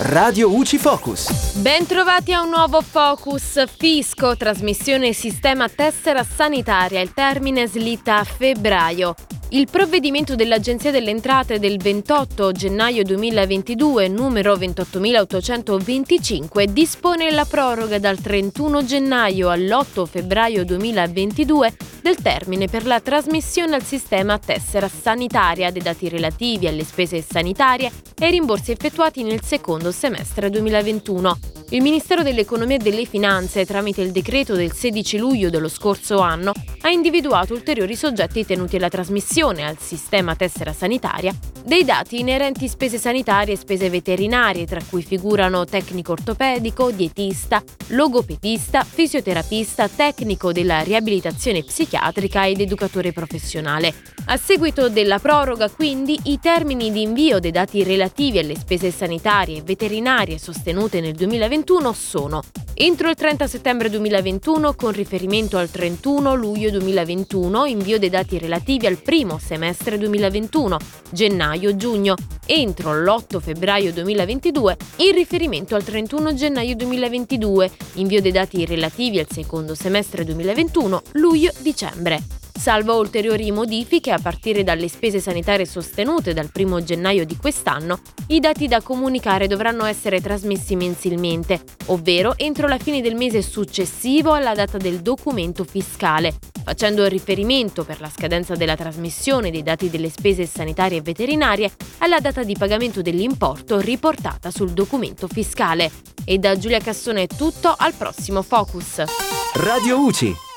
Radio UCI Focus. Bentrovati a un nuovo Focus Fisco, trasmissione sistema tessera sanitaria. Il termine slitta a febbraio. Il provvedimento dell'Agenzia delle Entrate del 28 gennaio 2022, numero 28.825, dispone la proroga dal 31 gennaio all'8 febbraio 2022 del termine per la trasmissione al sistema tessera sanitaria dei dati relativi alle spese sanitarie e ai rimborsi effettuati nel secondo semestre 2021. Il Ministero dell'Economia e delle Finanze, tramite il decreto del 16 luglio dello scorso anno, ha individuato ulteriori soggetti tenuti alla trasmissione al sistema tessera sanitaria dei dati inerenti spese sanitarie e spese veterinarie, tra cui figurano tecnico ortopedico, dietista, logopedista, fisioterapista, tecnico della riabilitazione psichiatrica ed educatore professionale. A seguito della proroga, quindi, i termini di invio dei dati relativi alle spese sanitarie e veterinarie sostenute nel 2021 sono Entro il 30 settembre 2021, con riferimento al 31 luglio 2021, invio dei dati relativi al primo semestre 2021, gennaio-giugno. Entro l'8 febbraio 2022, in riferimento al 31 gennaio 2022, invio dei dati relativi al secondo semestre 2021, luglio-dicembre salvo ulteriori modifiche a partire dalle spese sanitarie sostenute dal 1 gennaio di quest'anno, i dati da comunicare dovranno essere trasmessi mensilmente, ovvero entro la fine del mese successivo alla data del documento fiscale, facendo riferimento per la scadenza della trasmissione dei dati delle spese sanitarie e veterinarie alla data di pagamento dell'importo riportata sul documento fiscale. E da Giulia Cassone è tutto, al prossimo Focus. Radio UCI